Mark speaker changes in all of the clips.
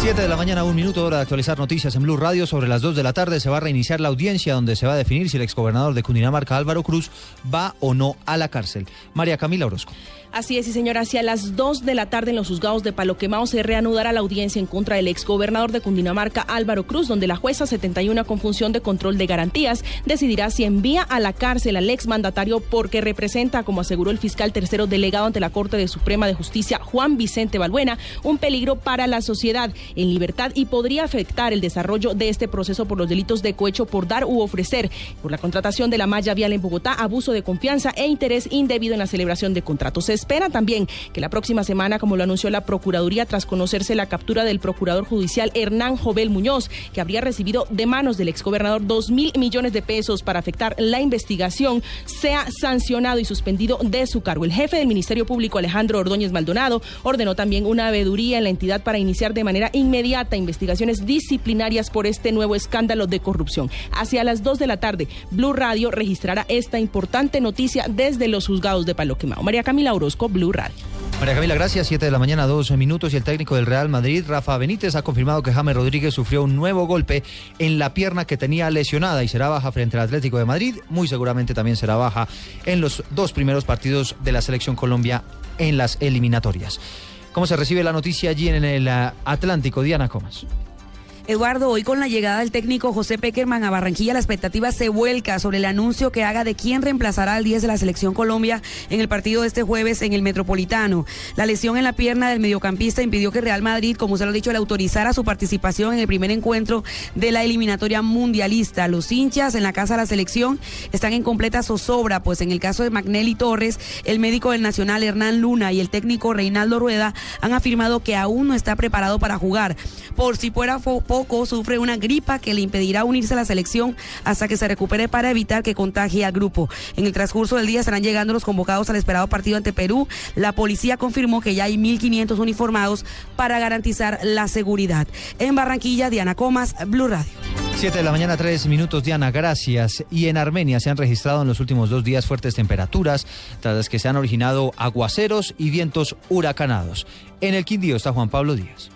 Speaker 1: 7 de la mañana, un minuto, hora de actualizar noticias en Blue Radio. Sobre las 2 de la tarde se va a reiniciar la audiencia donde se va a definir si el exgobernador de Cundinamarca, Álvaro Cruz, va o no a la cárcel. María Camila Orozco.
Speaker 2: Así es, y señora, hacia las 2 de la tarde en los juzgados de Palo Quemado se reanudará la audiencia en contra del exgobernador de Cundinamarca, Álvaro Cruz, donde la jueza 71 con función de control de garantías decidirá si envía a la cárcel al exmandatario porque representa, como aseguró el fiscal tercero delegado ante la Corte de Suprema de Justicia, Juan Vicente Balbuena, un peligro para la sociedad en libertad y podría afectar el desarrollo de este proceso por los delitos de cohecho por dar u ofrecer, por la contratación de la malla vial en Bogotá, abuso de confianza e interés indebido en la celebración de contratos espera también que la próxima semana, como lo anunció la Procuraduría tras conocerse la captura del procurador judicial Hernán Jovel Muñoz, que habría recibido de manos del exgobernador dos mil millones de pesos para afectar la investigación, sea sancionado y suspendido de su cargo. El jefe del Ministerio Público, Alejandro Ordóñez Maldonado, ordenó también una veeduría en la entidad para iniciar de manera inmediata investigaciones disciplinarias por este nuevo escándalo de corrupción. Hacia las 2 de la tarde, Blue Radio registrará esta importante noticia desde los juzgados de Palo Quemado. María Camila Orozco, Blue Radio.
Speaker 1: María Camila, gracias. 7 de la mañana, 12 minutos. Y el técnico del Real Madrid, Rafa Benítez, ha confirmado que James Rodríguez sufrió un nuevo golpe en la pierna que tenía lesionada y será baja frente al Atlético de Madrid. Muy seguramente también será baja en los dos primeros partidos de la Selección Colombia en las eliminatorias. ¿Cómo se recibe la noticia allí en el uh, Atlántico? Diana Comas.
Speaker 3: Eduardo, hoy con la llegada del técnico José Peckerman a Barranquilla, la expectativa se vuelca sobre el anuncio que haga de quién reemplazará al 10 de la selección Colombia en el partido de este jueves en el Metropolitano. La lesión en la pierna del mediocampista impidió que Real Madrid, como se lo ha dicho, le autorizara su participación en el primer encuentro de la eliminatoria mundialista. Los hinchas en la casa de la selección están en completa zozobra, pues en el caso de Magnelli Torres, el médico del Nacional Hernán Luna y el técnico Reinaldo Rueda han afirmado que aún no está preparado para jugar. Por si fuera poco sufre una gripa que le impedirá unirse a la selección hasta que se recupere para evitar que contagie al grupo. En el transcurso del día estarán llegando los convocados al esperado partido ante Perú. La policía confirmó que ya hay 1.500 uniformados para garantizar la seguridad. En Barranquilla, Diana Comas, Blue Radio.
Speaker 1: 7 de la mañana, 3 minutos, Diana, gracias. Y en Armenia se han registrado en los últimos dos días fuertes temperaturas, tras las que se han originado aguaceros y vientos huracanados. En el Quindío está Juan Pablo Díaz.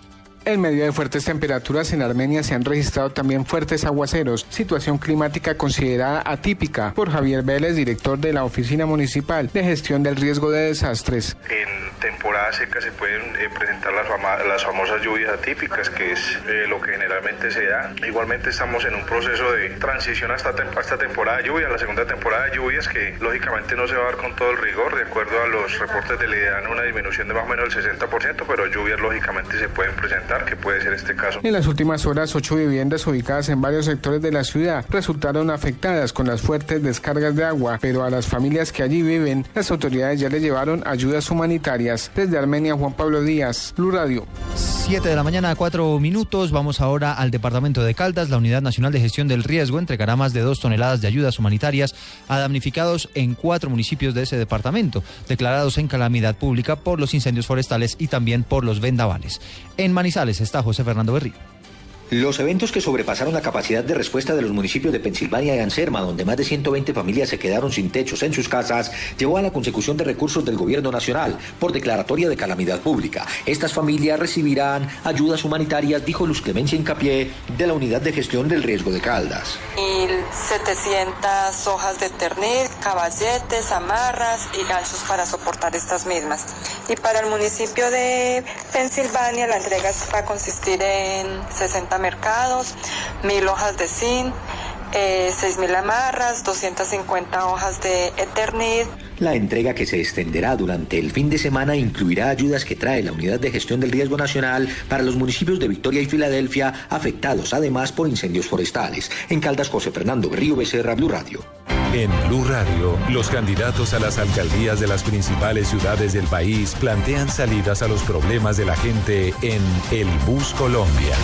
Speaker 4: En medio de fuertes temperaturas en Armenia se han registrado también fuertes aguaceros, situación climática considerada atípica por Javier Vélez, director de la Oficina Municipal de Gestión del Riesgo de Desastres.
Speaker 5: En temporada seca se pueden eh, presentar las, famosas lluvias atípicas, que es eh, lo que generalmente se da. Igualmente estamos en un proceso de transición hasta esta, temporada de lluvia, la segunda temporada de lluvias, que lógicamente no se va a dar con todo el rigor, de acuerdo a los reportes del IDEAN, una disminución de más o menos el 60%, pero lluvias lógicamente se pueden presentar que puede ser este caso.
Speaker 4: En las últimas horas, ocho viviendas ubicadas en varios sectores de la ciudad resultaron afectadas con las fuertes descargas de agua, pero a las familias que allí viven, las autoridades ya le llevaron ayudas humanitarias. Desde Armenia, Juan Pablo Díaz, Blue Radio.
Speaker 1: 7 de la mañana, cuatro minutos. Vamos ahora al departamento de Caldas. La Unidad Nacional de Gestión del Riesgo entregará más de dos toneladas de ayudas humanitarias a damnificados en cuatro municipios de ese departamento, declarados en calamidad pública por los incendios forestales y también por los vendavales. En Manizales está José Fernando Berrío.
Speaker 6: Los eventos que sobrepasaron la capacidad de respuesta de los municipios de Pensilvania y Anserma, donde más de 120 familias se quedaron sin techos en sus casas, llevó a la consecución de recursos del gobierno nacional por declaratoria de calamidad pública. Estas familias recibirán ayudas humanitarias, dijo Luz Clemencia Incapié, de la Unidad de Gestión del Riesgo de Caldas.
Speaker 7: 1.700 hojas de ternil, caballetes, amarras y ganchos para soportar estas mismas. Y para el municipio de Pensilvania, la entrega va a consistir en 60 mercados, mil hojas de zinc, eh, 6.000 amarras, 250 hojas de Eternit.
Speaker 6: La entrega que se extenderá durante el fin de semana incluirá ayudas que trae la Unidad de Gestión del Riesgo Nacional para los municipios de Victoria y Filadelfia afectados además por incendios forestales. En Caldas, José Fernando Berrío Becerra, Blue Radio.
Speaker 8: En Blue Radio, los candidatos a las alcaldías de las principales ciudades del país plantean salidas a los problemas de la gente en El Bus Colombia.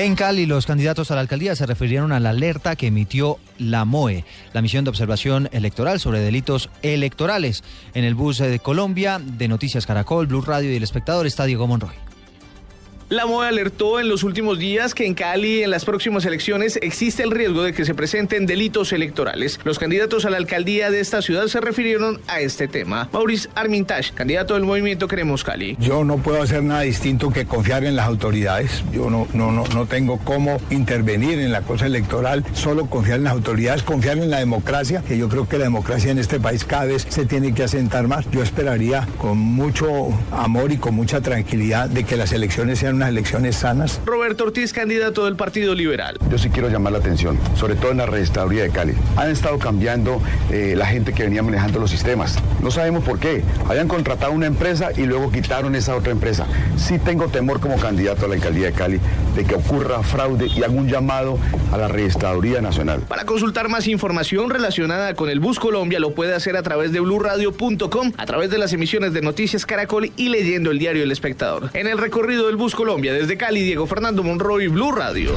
Speaker 1: En Cali, los candidatos a la alcaldía se refirieron a la alerta que emitió la MOE, la misión de observación electoral sobre delitos electorales. En el bus de Colombia, de Noticias Caracol, Blue Radio y El Espectador está Diego Monroy.
Speaker 9: La MOE alertó en los últimos días que en Cali en las próximas elecciones existe el riesgo de que se presenten delitos electorales. Los candidatos a la alcaldía de esta ciudad se refirieron a este tema. Maurice Armintage, candidato del movimiento Queremos Cali.
Speaker 10: Yo no puedo hacer nada distinto que confiar en las autoridades. Yo no, no, no, no tengo cómo intervenir en la cosa electoral, solo confiar en las autoridades, confiar en la democracia, que yo creo que la democracia en este país cada vez se tiene que asentar más. Yo esperaría con mucho amor y con mucha tranquilidad de que las elecciones sean unas elecciones sanas.
Speaker 9: Roberto Ortiz, candidato del Partido Liberal.
Speaker 11: Yo sí quiero llamar la atención, sobre todo en la registraduría de Cali. Han estado cambiando eh, la gente que venía manejando los sistemas. No sabemos por qué. Habían contratado una empresa y luego quitaron esa otra empresa. Sí tengo temor como candidato a la alcaldía de Cali de que ocurra fraude y hago un llamado a la registraduría nacional.
Speaker 9: Para consultar más información relacionada con el Bus Colombia lo puede hacer a través de blurradio.com, a través de las emisiones de Noticias Caracol y leyendo el diario El Espectador. En el recorrido del Bus Colombia desde Cali, Diego Fernando Monroy, Blue Radio.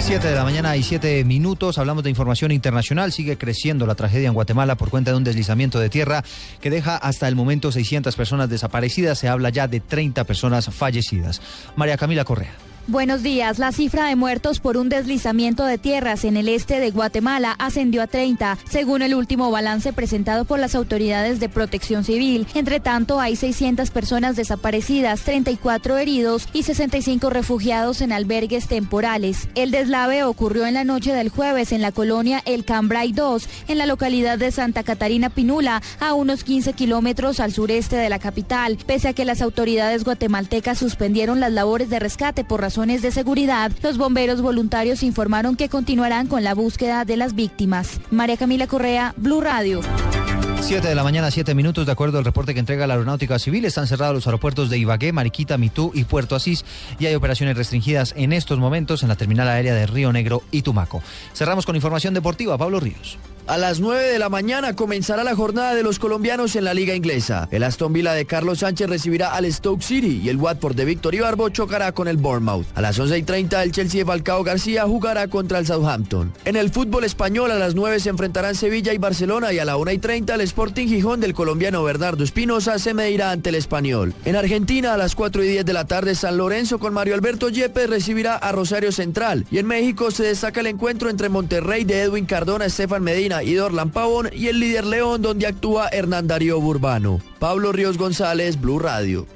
Speaker 1: 7 de la mañana y 7 minutos. Hablamos de información internacional. Sigue creciendo la tragedia en Guatemala por cuenta de un deslizamiento de tierra que deja hasta el momento 600 personas desaparecidas. Se habla ya de 30 personas fallecidas. María Camila Correa.
Speaker 12: Buenos días. La cifra de muertos por un deslizamiento de tierras en el este de Guatemala ascendió a 30, según el último balance presentado por las autoridades de protección civil. Entre tanto, hay 600 personas desaparecidas, 34 heridos y 65 refugiados en albergues temporales. El deslave ocurrió en la noche del jueves en la colonia El Cambray 2, en la localidad de Santa Catarina Pinula, a unos 15 kilómetros al sureste de la capital, pese a que las autoridades guatemaltecas suspendieron las labores de rescate por razones de seguridad, los bomberos voluntarios informaron que continuarán con la búsqueda de las víctimas. María Camila Correa, Blue Radio.
Speaker 1: 7 de la mañana, 7 minutos, de acuerdo al reporte que entrega la Aeronáutica Civil, están cerrados los aeropuertos de Ibagué, Mariquita, Mitú y Puerto Asís y hay operaciones restringidas en estos momentos en la terminal aérea de Río Negro y Tumaco. Cerramos con información deportiva, Pablo Ríos.
Speaker 13: A las 9 de la mañana comenzará la jornada de los colombianos en la Liga Inglesa. El Aston Villa de Carlos Sánchez recibirá al Stoke City y el Watford de Víctor Ibarbo chocará con el Bournemouth. A las 11 y 30 el Chelsea de Falcao García jugará contra el Southampton. En el fútbol español a las 9 se enfrentarán Sevilla y Barcelona y a la 1 y 30 el Sporting Gijón del colombiano Bernardo Espinosa se medirá ante el español. En Argentina a las 4 y 10 de la tarde San Lorenzo con Mario Alberto Yepes recibirá a Rosario Central. Y en México se destaca el encuentro entre Monterrey de Edwin Cardona, Estefan Y Pavón y el líder León donde actúa Hernán Darío Burbano. Pablo Ríos González, Blue Radio.